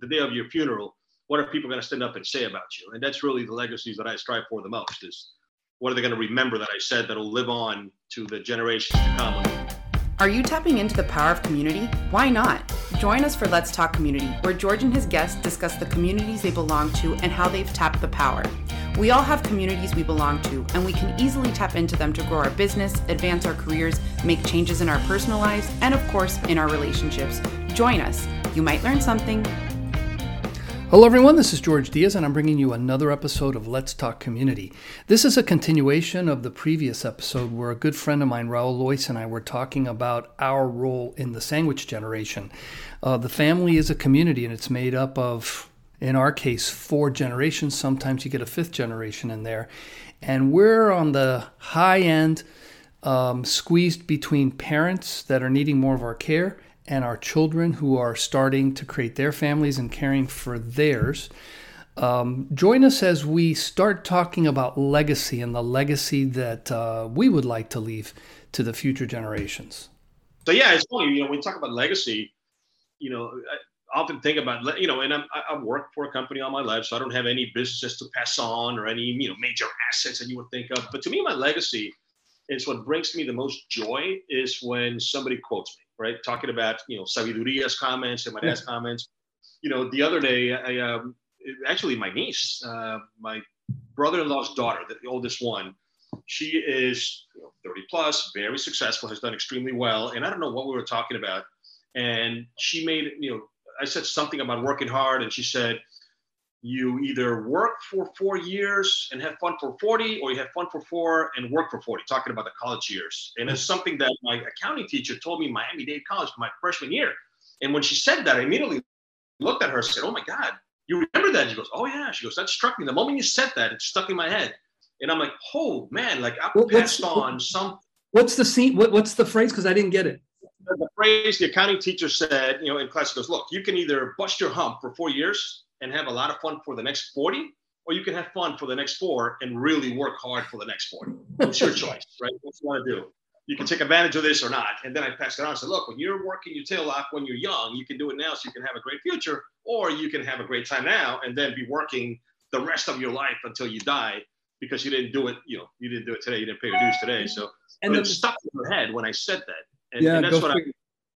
the day of your funeral, what are people going to stand up and say about you? And that's really the legacies that I strive for the most is what are they going to remember that I said that'll live on to the generations to come? Are you tapping into the power of community? Why not? Join us for Let's Talk Community, where George and his guests discuss the communities they belong to and how they've tapped the power. We all have communities we belong to, and we can easily tap into them to grow our business, advance our careers, make changes in our personal lives, and of course, in our relationships. Join us. You might learn something. Hello, everyone. This is George Diaz, and I'm bringing you another episode of Let's Talk Community. This is a continuation of the previous episode where a good friend of mine, Raul Lois, and I were talking about our role in the sandwich generation. Uh, the family is a community, and it's made up of, in our case, four generations. Sometimes you get a fifth generation in there. And we're on the high end, um, squeezed between parents that are needing more of our care and our children who are starting to create their families and caring for theirs. Um, join us as we start talking about legacy and the legacy that uh, we would like to leave to the future generations. So yeah, it's funny. You know, when you talk about legacy, you know, I often think about you know, and I'm, I've worked for a company all my life, so I don't have any business to pass on or any you know major assets that you would think of. But to me, my legacy is what brings me the most joy is when somebody quotes me right? Talking about you know Sabiduria's comments and my dad's comments. You know, the other day, I um, actually my niece, uh, my brother-in-law's daughter, the oldest one, she is you know, 30 plus, very successful, has done extremely well, and I don't know what we were talking about, and she made you know I said something about working hard, and she said you either work for four years and have fun for 40 or you have fun for four and work for 40 talking about the college years. And it's something that my accounting teacher told me miami-dade college my freshman year. And when she said that i immediately looked at her and said oh my god you remember that? She goes oh yeah. She goes that struck me. The moment you said that it stuck in my head. And i'm like oh man like i passed on some what's the scene what, what's the phrase? Because i didn't get it. The phrase the accounting teacher said you know in class goes look you can either bust your hump for four years and have a lot of fun for the next 40, or you can have fun for the next four and really work hard for the next 40. It's your choice, right? What you want to do. You can take advantage of this or not. And then I pass it on and say, look, when you're working your tail off when you're young, you can do it now so you can have a great future, or you can have a great time now and then be working the rest of your life until you die because you didn't do it, you know, you didn't do it today, you didn't pay your dues today. So and it stuck in your head when I said that. And, yeah, and that's what figure.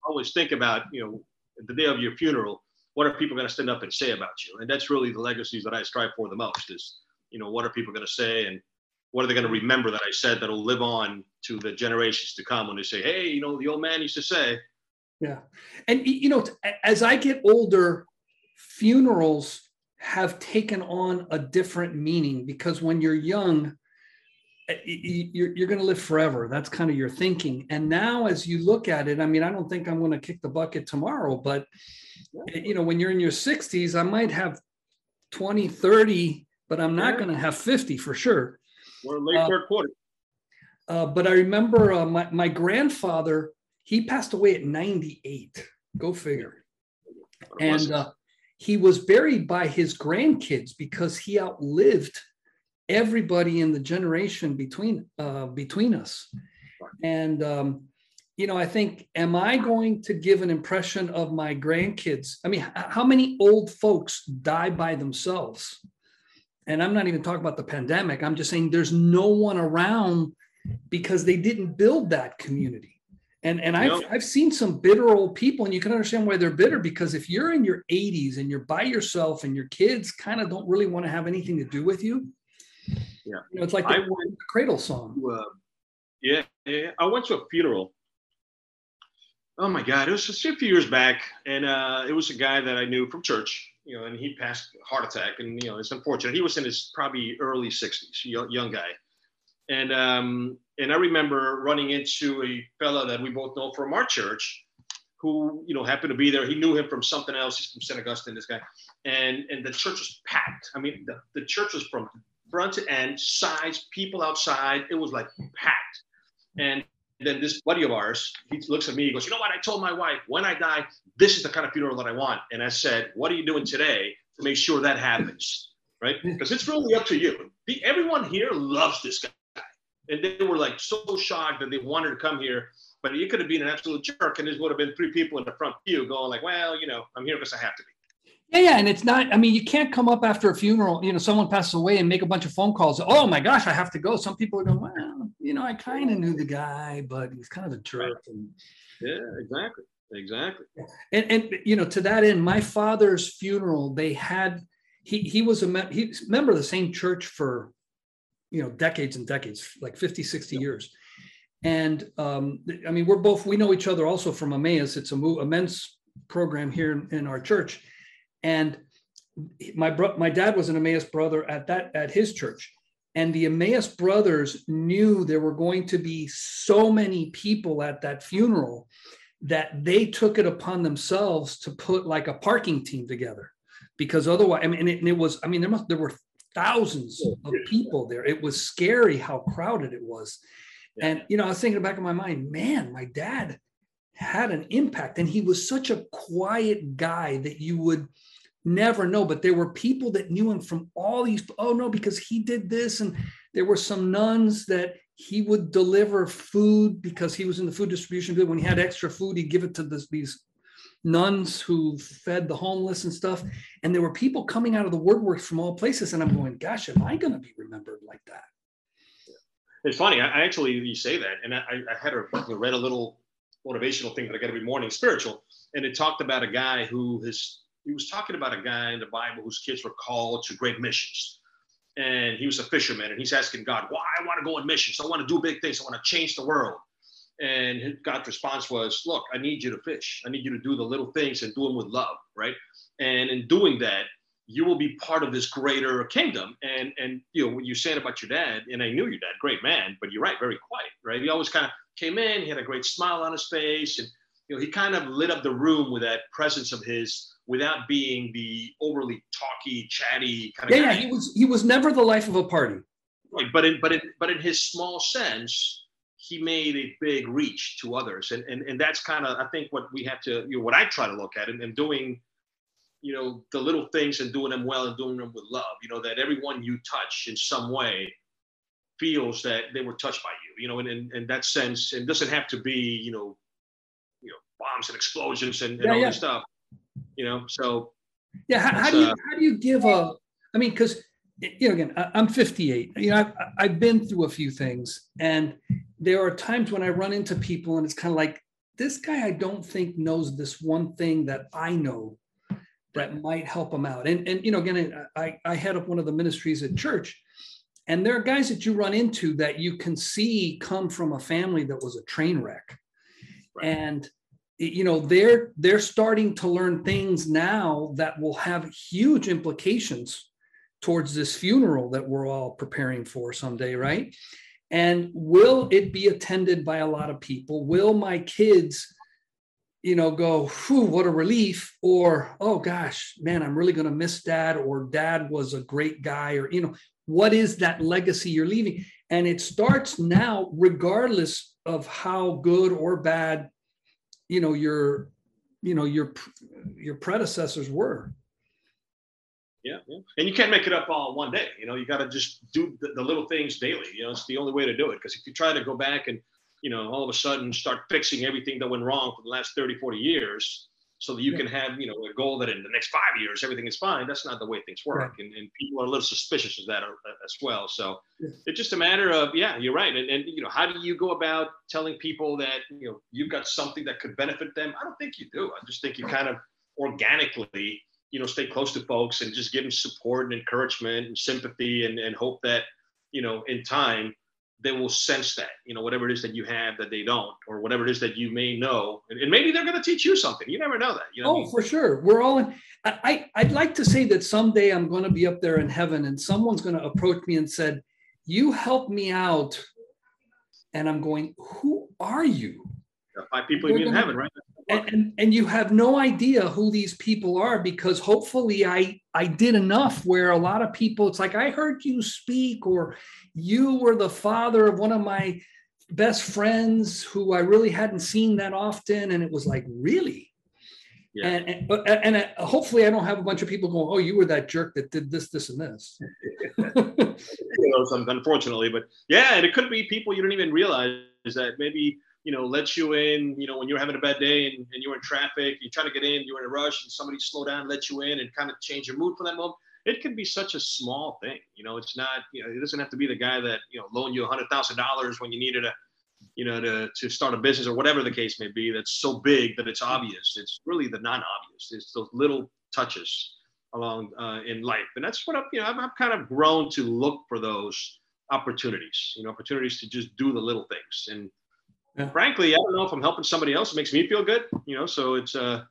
I always think about, you know, the day of your funeral what are people going to stand up and say about you? And that's really the legacies that I strive for the most is, you know, what are people going to say and what are they going to remember that I said that'll live on to the generations to come when they say, hey, you know, the old man used to say. Yeah. And, you know, as I get older, funerals have taken on a different meaning because when you're young, you're, you're going to live forever. That's kind of your thinking. And now, as you look at it, I mean, I don't think I'm going to kick the bucket tomorrow, but you know, when you're in your 60s, I might have 20, 30, but I'm not going to have 50 for sure. We're late uh, third quarter. Uh, but I remember uh, my, my grandfather, he passed away at 98. Go figure. And uh, he was buried by his grandkids because he outlived everybody in the generation between uh, between us. And um, you know, I think, am I going to give an impression of my grandkids? I mean, how many old folks die by themselves? And I'm not even talking about the pandemic. I'm just saying there's no one around because they didn't build that community. And, and I've, I've seen some bitter old people, and you can understand why they're bitter because if you're in your 80s and you're by yourself and your kids kind of don't really want to have anything to do with you, yeah, you know, it's like the, I went, the cradle song. Uh, yeah, yeah, I went to a funeral Oh my God! It was just a few years back, and uh, it was a guy that I knew from church, you know, and he passed heart attack, and you know, it's unfortunate. He was in his probably early 60s, young, young guy, and um, and I remember running into a fella that we both know from our church, who you know happened to be there. He knew him from something else. He's from St. Augustine, this guy, and and the church was packed. I mean, the, the church was from front to end, size, people outside. It was like packed, and then this buddy of ours, he looks at me, he goes, You know what? I told my wife, when I die, this is the kind of funeral that I want. And I said, What are you doing today to make sure that happens? Right? Because it's really up to you. The, everyone here loves this guy. And they were like so shocked that they wanted to come here. But you could have been an absolute jerk, and there would have been three people in the front pew going, like, Well, you know, I'm here because I have to be. Yeah, yeah, and it's not. I mean, you can't come up after a funeral. You know, someone passes away and make a bunch of phone calls. Oh my gosh, I have to go. Some people are going, well, you know, I kind of knew the guy, but he's kind of a jerk. And, yeah, exactly, exactly. And and you know, to that end, my father's funeral, they had he he was a he's a member of the same church for you know decades and decades, like 50, 60 years. And um, I mean, we're both we know each other also from Emmaus. It's a, a men's program here in, in our church and my bro- my dad was an Emmaus brother at that at his church, and the Emmaus brothers knew there were going to be so many people at that funeral that they took it upon themselves to put like a parking team together, because otherwise, I mean, and it, and it was I mean there must there were thousands oh, of people there. It was scary how crowded it was. And you know, I was thinking back in my mind, man, my dad had an impact. And he was such a quiet guy that you would never know. But there were people that knew him from all these, oh no, because he did this. And there were some nuns that he would deliver food because he was in the food distribution. When he had extra food, he'd give it to this, these nuns who fed the homeless and stuff. And there were people coming out of the woodworks from all places. And I'm going, gosh, am I going to be remembered like that? It's funny. I actually, you say that, and I, I had a, read a little motivational thing that I get every morning, spiritual. And it talked about a guy who has, he was talking about a guy in the Bible whose kids were called to great missions. And he was a fisherman and he's asking God, why I want to go on missions. I want to do big things. I want to change the world. And God's response was, look, I need you to fish. I need you to do the little things and do them with love, right? And in doing that, you will be part of this greater kingdom. And and you know what you said about your dad, and I knew your dad, great man, but you're right, very quiet, right? He always kind of came in, he had a great smile on his face, and you know he kind of lit up the room with that presence of his without being the overly talky, chatty kind of yeah, guy. Yeah, he was he was never the life of a party. Right, but in but in but in his small sense, he made a big reach to others, and and and that's kind of I think what we have to you know what I try to look at and, and doing you know the little things and doing them well and doing them with love you know that everyone you touch in some way feels that they were touched by you you know and in, in that sense it doesn't have to be you know you know bombs and explosions and, and yeah, all yeah. this stuff you know so yeah how, how do you uh, how do you give a i mean because you know again i'm 58 you know I've, I've been through a few things and there are times when i run into people and it's kind of like this guy i don't think knows this one thing that i know that might help them out. And, and you know, again, I, I head up one of the ministries at church, and there are guys that you run into that you can see come from a family that was a train wreck. Right. And you know, they're they're starting to learn things now that will have huge implications towards this funeral that we're all preparing for someday, right? And will it be attended by a lot of people? Will my kids you know, go, whew, what a relief, or, oh gosh, man, I'm really going to miss dad, or dad was a great guy, or, you know, what is that legacy you're leaving? And it starts now, regardless of how good or bad, you know, your, you know, your, your predecessors were. Yeah, yeah, and you can't make it up all one day. You know, you got to just do the, the little things daily. You know, it's the only way to do it. Because if you try to go back and you know, all of a sudden start fixing everything that went wrong for the last 30, 40 years so that you yeah. can have, you know, a goal that in the next five years, everything is fine. That's not the way things work. Right. And, and people are a little suspicious of that uh, as well. So yeah. it's just a matter of, yeah, you're right. And, and, you know, how do you go about telling people that, you know, you've got something that could benefit them? I don't think you do. I just think you kind of organically, you know, stay close to folks and just give them support and encouragement and sympathy and, and hope that, you know, in time, they will sense that, you know, whatever it is that you have that they don't, or whatever it is that you may know. And, and maybe they're going to teach you something. You never know that. You know oh, I mean? for sure. We're all in. I, I'd like to say that someday I'm going to be up there in heaven and someone's going to approach me and said, you helped me out. And I'm going, who are you? Five people in heaven, right? And, and, and you have no idea who these people are because hopefully I I did enough where a lot of people it's like I heard you speak or you were the father of one of my best friends who I really hadn't seen that often. And it was like really? Yeah. and and, and uh, hopefully I don't have a bunch of people going oh you were that jerk that did this this and this. You know, unfortunately but yeah and it could be people you don't even realize that maybe you know, let you in, you know, when you're having a bad day and, and you're in traffic, you're trying to get in, you're in a rush, and somebody slow down, let you in, and kind of change your mood for that moment. It can be such a small thing, you know. It's not, you know, it doesn't have to be the guy that you know loaned you a hundred thousand dollars when you needed a, you know, to to start a business or whatever the case may be. That's so big that it's obvious. It's really the non-obvious. It's those little touches along uh, in life, and that's what I've, you know, I've, I've kind of grown to look for those opportunities. You know, opportunities to just do the little things and yeah. frankly, I don't know if I'm helping somebody else. It makes me feel good, you know. So it's uh,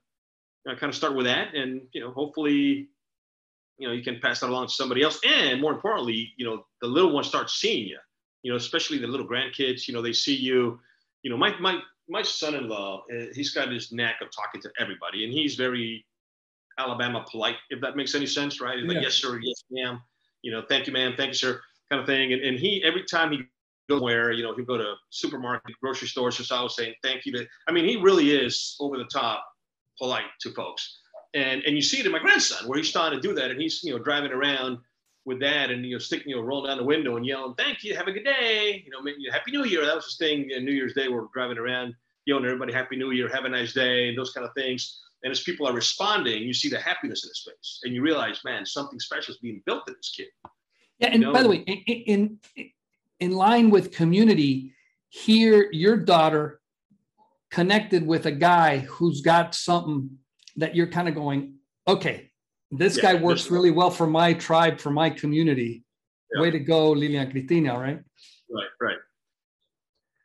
I kind of start with that, and you know, hopefully, you know, you can pass that along to somebody else, and more importantly, you know, the little ones start seeing you. You know, especially the little grandkids. You know, they see you. You know, my my my son-in-law, uh, he's got this knack of talking to everybody, and he's very Alabama polite, if that makes any sense, right? He's yeah. like, yes, sir, yes, ma'am. You know, thank you, ma'am, thank you, sir, kind of thing. And, and he every time he where you know he'll go to supermarket, grocery stores, just always saying thank you to. I mean, he really is over the top polite to folks, and and you see it in my grandson where he's starting to do that, and he's you know driving around with that, and you know sticking you know roll down the window and yelling thank you, have a good day, you know, maybe Happy New Year. That was his thing. New Year's Day, we're driving around yelling everybody Happy New Year, have a nice day, and those kind of things. And as people are responding, you see the happiness in his face, and you realize, man, something special is being built in this kid. Yeah, and you know? by the way, in, in in line with community, here your daughter connected with a guy who's got something that you're kind of going, okay, this yeah, guy works really well for my tribe, for my community. Yeah. Way to go, Lilian Cristina, right? Right, right.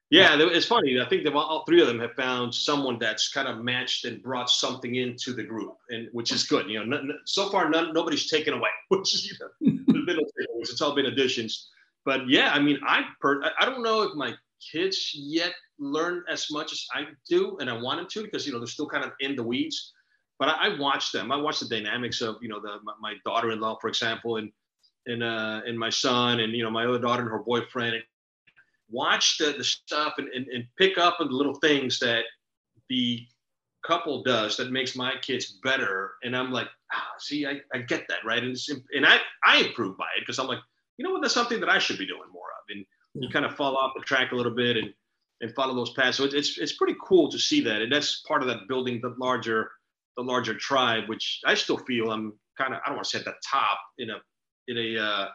Yeah, it's funny. I think that all three of them have found someone that's kind of matched and brought something into the group, and which is good. You know, so far none, nobody's taken away, which is you know, it's all been additions but yeah, I mean, I per- I don't know if my kids yet learn as much as I do, and I want them to because you know they're still kind of in the weeds. But I, I watch them. I watch the dynamics of you know the my, my daughter-in-law, for example, and and uh and my son, and you know my other daughter and her boyfriend. And watch the, the stuff and, and, and pick up on the little things that the couple does that makes my kids better. And I'm like, ah, see, I, I get that, right? And, and I, I improve by it because I'm like, you know what, that's something that I should be doing more of. And you kind of fall off the track a little bit and, and follow those paths. So it's, it's pretty cool to see that. And that's part of that building the larger, the larger tribe, which I still feel I'm kind of, I don't want to say at the top in a, in a, uh,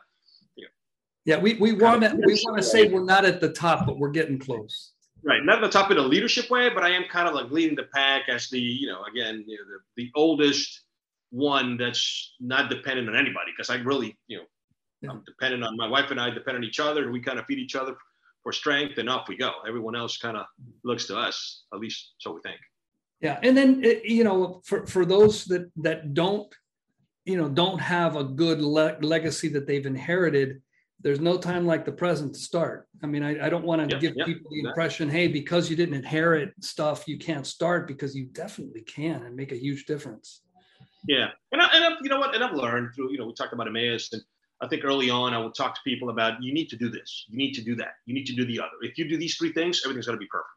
yeah, we, we want to we want to say we're not at the top, but we're getting close. Right, not at the top in a leadership way, but I am kind of like leading the pack as the you know again you know, the, the oldest one that's not dependent on anybody because I really you know yeah. I'm dependent on my wife and I depend on each other, and we kind of feed each other for strength, and off we go. Everyone else kind of looks to us, at least so we think. Yeah, and then eh, you know, for for those that that don't, you know, don't have a good le- legacy that they've inherited, there's no time like the present to start. I mean, I, I don't want to yeah, give yeah, people the impression, hey, because you didn't inherit stuff, you can't start because you definitely can and make a huge difference. Yeah, and I, and I, you know what, and I've learned through, you know, we talked about Emmaus and I think early on, I would talk to people about you need to do this, you need to do that, you need to do the other. If you do these three things, everything's going to be perfect.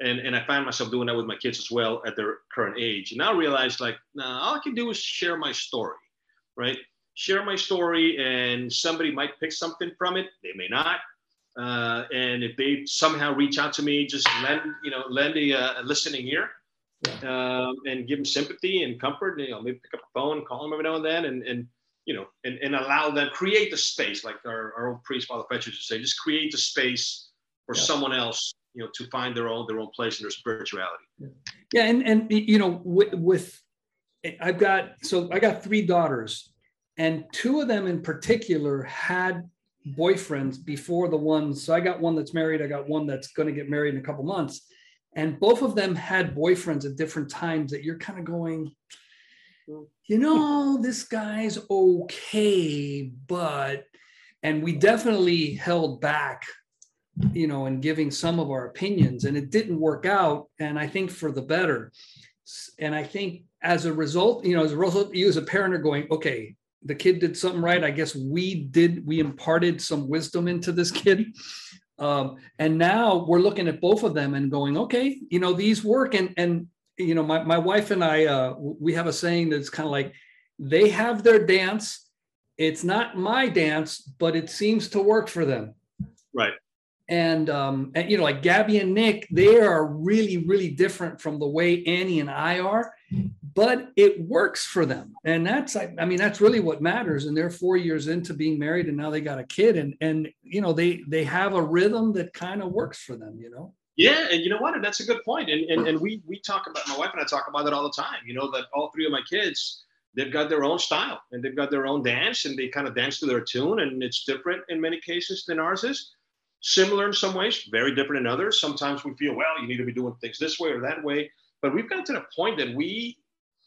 And, and I find myself doing that with my kids as well at their current age. And now I realize like, nah, all I can do is share my story, right? Share my story, and somebody might pick something from it. They may not. Uh, and if they somehow reach out to me, just lend you know lend a, uh, a listening ear, um, and give them sympathy and comfort. You know, maybe pick up the phone, call them every now and then, and and you know, and, and allow them create the space, like our, our old priest Father used to say, just create the space for someone else, you know, to find their own their own place in their spirituality. Yeah, and and you know, with, with I've got so I got three daughters, and two of them in particular had boyfriends before the ones. So I got one that's married. I got one that's going to get married in a couple months, and both of them had boyfriends at different times. That you're kind of going you know, this guy's okay, but, and we definitely held back, you know, in giving some of our opinions, and it didn't work out. And I think for the better. And I think as a result, you know, as a result, you as a parent are going, okay, the kid did something right. I guess we did, we imparted some wisdom into this kid. Um, and now we're looking at both of them and going, okay, you know, these work. And, and you know, my, my wife and I, uh, we have a saying that's kind of like, they have their dance. It's not my dance, but it seems to work for them. Right. And, um, and you know, like Gabby and Nick, they are really, really different from the way Annie and I are, but it works for them. And that's, I, I mean, that's really what matters. And they're four years into being married, and now they got a kid, and and you know, they they have a rhythm that kind of works for them. You know. Yeah, and you know what? And that's a good point. And, and and we we talk about my wife and I talk about it all the time. You know that all three of my kids they've got their own style and they've got their own dance and they kind of dance to their tune and it's different in many cases than ours is. Similar in some ways, very different in others. Sometimes we feel well, you need to be doing things this way or that way. But we've gotten to the point that we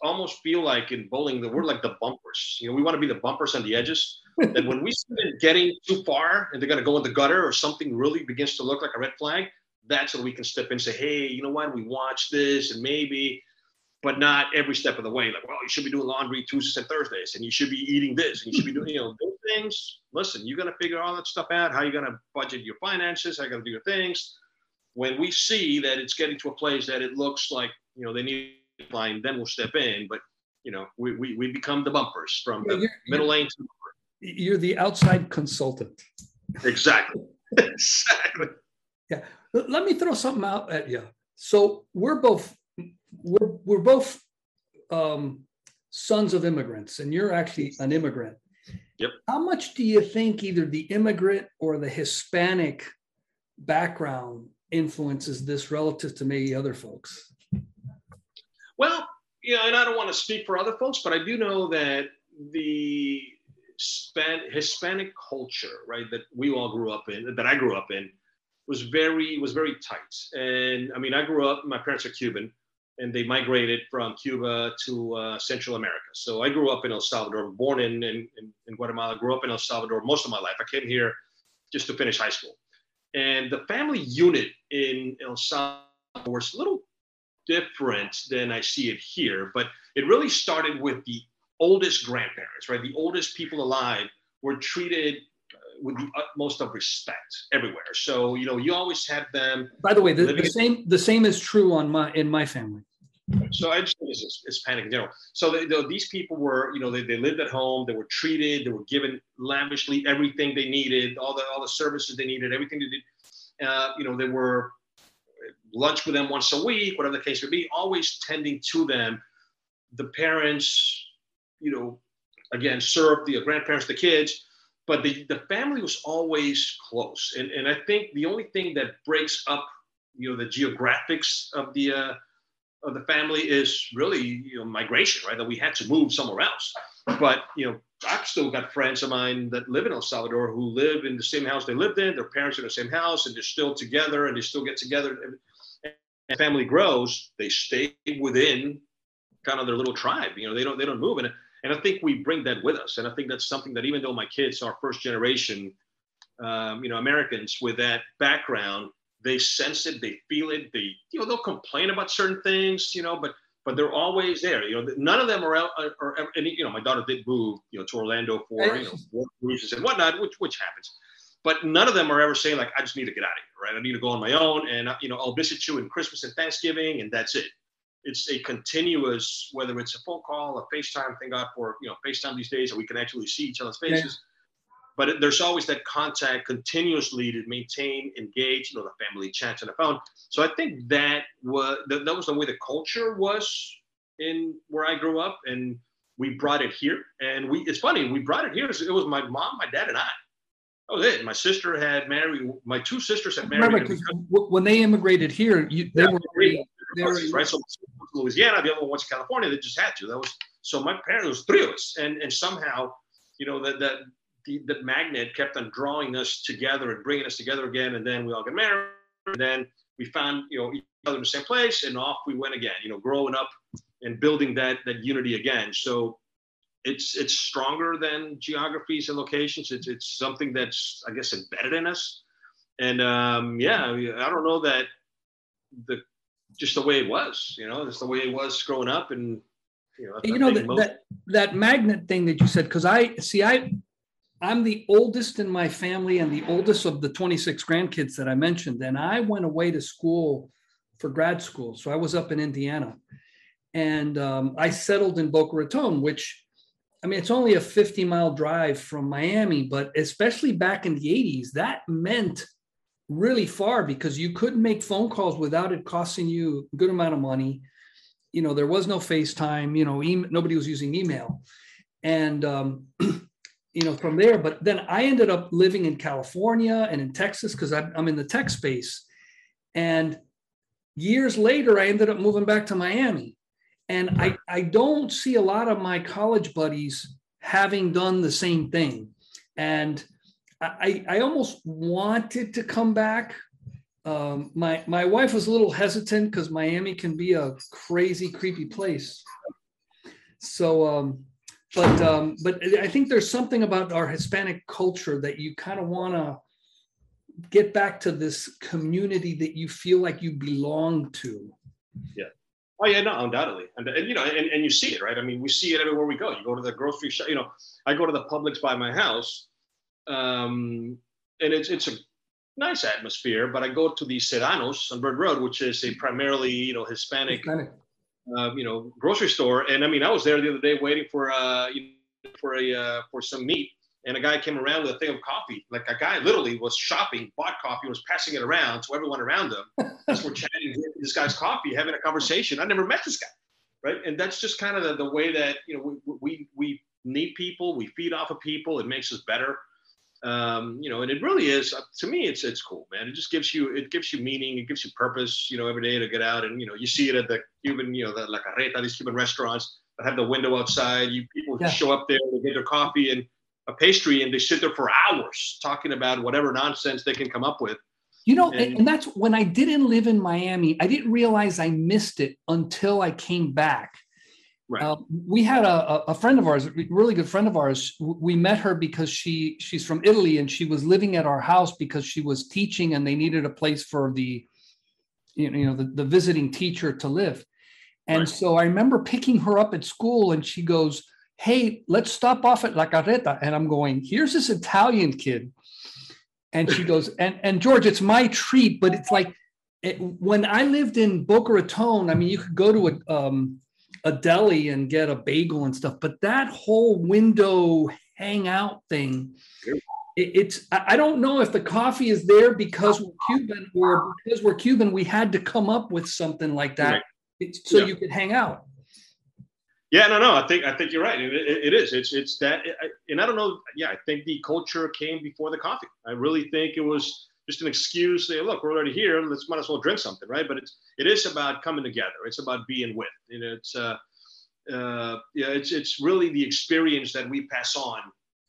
almost feel like in bowling that we're like the bumpers. You know, we want to be the bumpers on the edges. that when we see them getting too far and they're going to go in the gutter or something really begins to look like a red flag, that's when we can step in and say, hey, you know what, we watch this and maybe, but not every step of the way. Like, well, you should be doing laundry Tuesdays and Thursdays, and you should be eating this, and you should be doing, you know, those things. Listen, you're going to figure all that stuff out. How you're going to budget your finances, how you're going to do your things. When we see that it's getting to a place that it looks like, you know, they need line, then we'll step in. But, you know, we, we, we become the bumpers from the you're, middle lane to the You're the outside consultant. Exactly. exactly. Yeah let me throw something out at you. So we're both we're we're both um, sons of immigrants, and you're actually an immigrant. Yep. How much do you think either the immigrant or the Hispanic background influences this relative to maybe other folks? Well, you know, and I don't want to speak for other folks, but I do know that the Span- Hispanic culture, right, that we all grew up in, that I grew up in, was very was very tight. And I mean, I grew up. My parents are Cuban, and they migrated from Cuba to uh, Central America. So I grew up in El Salvador, born in, in, in Guatemala, grew up in El Salvador most of my life. I came here just to finish high school. And the family unit in El Salvador was a little different than I see it here, but it really started with the oldest grandparents, right? The oldest people alive were treated with the utmost of respect everywhere. So you know, you always have them. By the way, the, the same the same is true on my in my family. So I just think it's, it's panic in general. So they, they, these people were, you know, they, they lived at home. They were treated. They were given lavishly everything they needed, all the all the services they needed, everything they did. Uh, you know, they were lunch with them once a week, whatever the case may be. Always tending to them. The parents, you know, again, served the grandparents, the kids but the, the family was always close. And, and I think the only thing that breaks up, you know, the geographics of the, uh, of the family is really, you know, migration, right? That we had to move somewhere else. But, you know, I've still got friends of mine that live in El Salvador who live in the same house they lived in. Their parents are in the same house and they're still together and they still get together. And family grows, they stay within kind of their little tribe. You know, they don't they don't move. And and I think we bring that with us. And I think that's something that even though my kids are first generation, um, you know, Americans with that background, they sense it, they feel it, they, you know, they'll complain about certain things, you know, but but they're always there. You know, none of them are out. Or, and you know, my daughter did move, you know, to Orlando for you know reasons and whatnot, which which happens. But none of them are ever saying like, I just need to get out of here, right? I need to go on my own, and you know, I'll visit you in Christmas and Thanksgiving, and that's it it's a continuous, whether it's a phone call, a FaceTime. Thank God for you know FaceTime these days, and we can actually see each other's faces. Yeah. But it, there's always that contact continuously to maintain, engage. You know, the family chats on the phone. So I think that was that, that was the way the culture was in where I grew up, and we brought it here. And we it's funny we brought it here. It was my mom, my dad, and I. That was it. My sister had married. My two sisters had married. Remember, when they immigrated here, you, they yeah, were right. So Louisiana, the other one went to California. They just had to. That was so. My parents, was three of us, and and somehow, you know, that that the, the magnet kept on drawing us together and bringing us together again. And then we all got married. And then we found, you know, each other in the same place, and off we went again. You know, growing up and building that that unity again. So it's it's stronger than geographies and locations. It's it's something that's I guess embedded in us. And um, yeah, I don't know that the just the way it was, you know, just the way it was growing up. And, you know, you know, that, most- that, that magnet thing that you said, cause I see, I, I'm the oldest in my family and the oldest of the 26 grandkids that I mentioned. And I went away to school for grad school. So I was up in Indiana and um, I settled in Boca Raton, which I mean, it's only a 50 mile drive from Miami, but especially back in the 80s, that meant really far because you couldn't make phone calls without it costing you a good amount of money. You know, there was no FaceTime, you know, e- nobody was using email. And, um, you know, from there, but then I ended up living in California and in Texas because I'm in the tech space. And years later, I ended up moving back to Miami. And I, I don't see a lot of my college buddies having done the same thing. And I, I almost wanted to come back. Um, my my wife was a little hesitant because Miami can be a crazy, creepy place. So, um, but um, but I think there's something about our Hispanic culture that you kind of want to get back to this community that you feel like you belong to. Yeah. Oh yeah, no, undoubtedly, and, and you know, and, and you see it, right? I mean, we see it everywhere we go. You go to the grocery shop. You know, I go to the Publix by my house, um, and it's it's a nice atmosphere. But I go to the Sedano's on Bird Road, which is a primarily you know Hispanic, Hispanic. Uh, you know, grocery store. And I mean, I was there the other day waiting for uh, you know, for a uh, for some meat, and a guy came around with a thing of coffee. Like a guy literally was shopping, bought coffee, was passing it around to everyone around him. As we're chatting, this guy's coffee, having a conversation. I never met this guy, right? And that's just kind of the, the way that you know we, we we need people, we feed off of people. It makes us better. Um, you know, and it really is uh, to me. It's it's cool, man. It just gives you it gives you meaning. It gives you purpose. You know, every day to get out and you know you see it at the Cuban, you know, the La Carreta, these Cuban restaurants that have the window outside. You people yeah. show up there, they get their coffee, and a pastry and they sit there for hours talking about whatever nonsense they can come up with. You know, and, and that's when I didn't live in Miami, I didn't realize I missed it until I came back. Right. Uh, we had a, a friend of ours, a really good friend of ours. We met her because she she's from Italy and she was living at our house because she was teaching and they needed a place for the you know, you know the, the visiting teacher to live. And right. so I remember picking her up at school and she goes, hey, let's stop off at La Carreta. And I'm going, here's this Italian kid. And she goes, and, and George, it's my treat, but it's like it, when I lived in Boca Raton, I mean, you could go to a, um, a deli and get a bagel and stuff, but that whole window hangout thing, it, it's, I don't know if the coffee is there because we're Cuban or because we're Cuban, we had to come up with something like that so yeah. you could hang out. Yeah, no, no. I think I think you're right. It, it, it is. It's it's that, and I don't know. Yeah, I think the culture came before the coffee. I really think it was just an excuse. Say, look, we're already here. Let's might as well drink something, right? But it's it is about coming together. It's about being with. You know, it's uh, uh, yeah, it's it's really the experience that we pass on,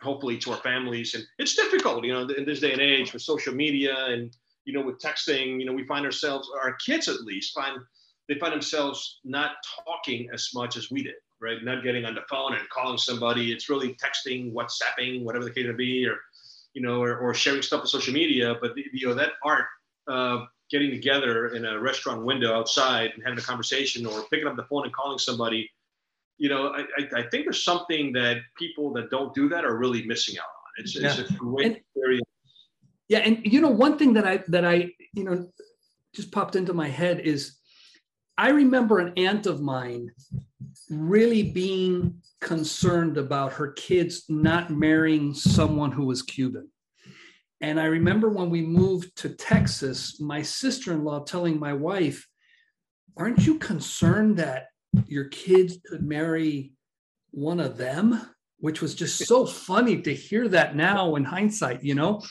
hopefully, to our families. And it's difficult, you know, in this day and age with social media and you know with texting. You know, we find ourselves, our kids at least, find they find themselves not talking as much as we did right? Not getting on the phone and calling somebody. It's really texting, WhatsApping, whatever the case may be, or you know, or, or sharing stuff on social media. But the, you know that art of uh, getting together in a restaurant window outside and having a conversation, or picking up the phone and calling somebody, you know, I, I, I think there's something that people that don't do that are really missing out on. It's, yeah. it's a great and, experience. Yeah, and you know, one thing that I that I you know just popped into my head is I remember an aunt of mine really being concerned about her kids not marrying someone who was Cuban. And I remember when we moved to Texas, my sister in law telling my wife, Aren't you concerned that your kids could marry one of them? Which was just so funny to hear that now in hindsight, you know?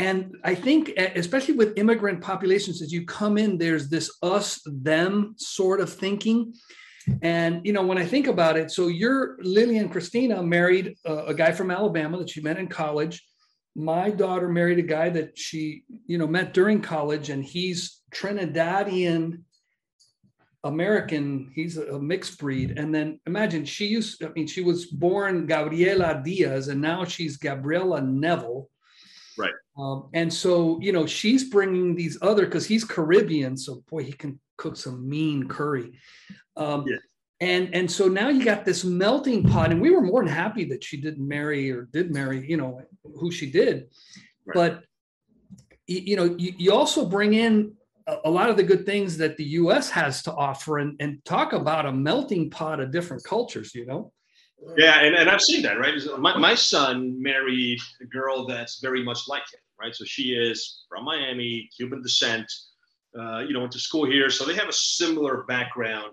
And I think, especially with immigrant populations, as you come in, there's this us them sort of thinking. And you know, when I think about it, so you're Lillian Christina married a, a, guy from Alabama that she met in college. My daughter married a guy that she, you know, met during college, and he's Trinidadian American. He's a mixed breed. And then imagine she used, I mean, she was born Gabriela Diaz, and now she's Gabriela Neville. Um, and so, you know, she's bringing these other because he's Caribbean, so boy, he can cook some mean curry. Um, yeah. And and so now you got this melting pot, and we were more than happy that she didn't marry or did marry, you know, who she did. Right. But you know, you, you also bring in a, a lot of the good things that the U.S. has to offer, and and talk about a melting pot of different cultures. You know. Yeah, and, and I've seen that, right? My, my son married a girl that's very much like him right? So she is from Miami, Cuban descent. Uh, you know, went to school here, so they have a similar background.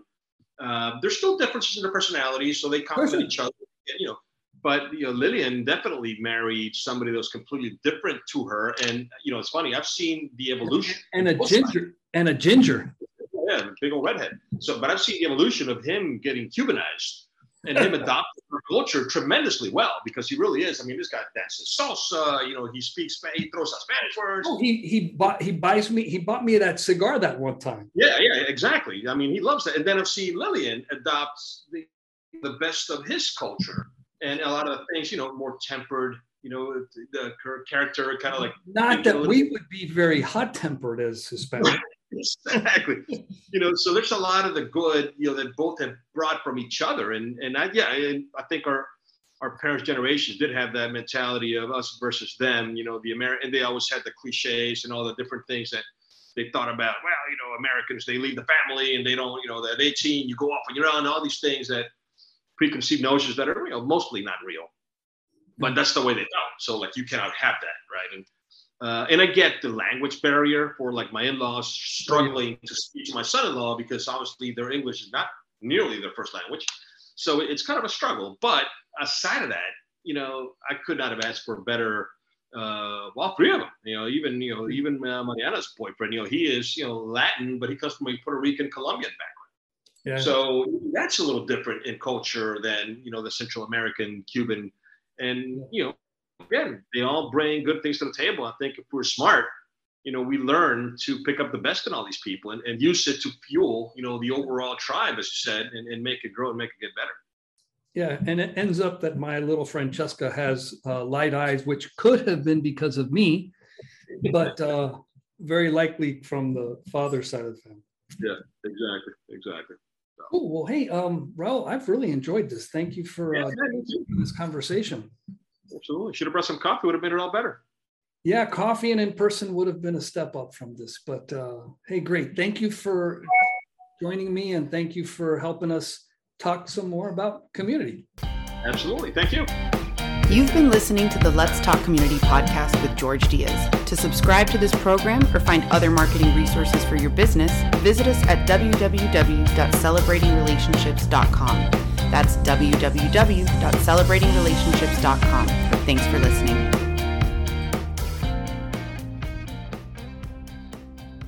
Uh, there's still differences in their personalities, so they complement each other. You know, but you know, Lillian definitely married somebody that was completely different to her. And you know, it's funny. I've seen the evolution. And a ginger. Sides. And a ginger. Yeah, big old redhead. So, but I've seen the evolution of him getting Cubanized and him adopting her culture tremendously well because he really is. I mean, this guy dances salsa. You know, he speaks. He throws out Spanish words. Oh, he he bought he buys me he bought me that cigar that one time. Yeah, yeah, exactly. I mean, he loves that. And then I've seen Lillian adopt the the best of his culture and a lot of things, you know, more tempered. You know, the, her character kind of like. Not that we would be very hot tempered as Hispanic. exactly. You know, so there's a lot of the good, you know, that both have brought from each other, and and I yeah, I, I think our our parents' generations did have that mentality of us versus them. You know, the American, and they always had the cliches and all the different things that they thought about. Well, you know, Americans they leave the family and they don't, you know, at 18 you go off on your own. All these things that preconceived notions that are know mostly not real, but that's the way they felt. So like you cannot have that, right? And uh, and I get the language barrier for like my in-laws struggling to speak to my son-in-law because obviously their English is not nearly their first language. So it's kind of a struggle. But aside of that, you know, I could not have asked for better. Uh, well, three of them. You know, even you know, even uh, Mariana's boyfriend. You know, he is you know Latin, but he comes from a Puerto Rican Colombian background. Yeah. So that's a little different in culture than you know the Central American, Cuban, and you know again, they all bring good things to the table. I think if we're smart, you know, we learn to pick up the best in all these people and, and use it to fuel, you know, the overall tribe, as you said, and, and make it grow and make it get better. Yeah, and it ends up that my little Francesca has uh, light eyes, which could have been because of me, but uh, very likely from the father side of the family. Yeah, exactly, exactly. So. Oh well, hey, um, Raul, I've really enjoyed this. Thank you for uh, this conversation. Absolutely. Should have brought some coffee, would have made it all better. Yeah, coffee and in person would have been a step up from this. But uh, hey, great. Thank you for joining me and thank you for helping us talk some more about community. Absolutely. Thank you. You've been listening to the Let's Talk Community podcast with George Diaz. To subscribe to this program or find other marketing resources for your business, visit us at www.celebratingrelationships.com. That's www.celebratingrelationships.com. Thanks for listening.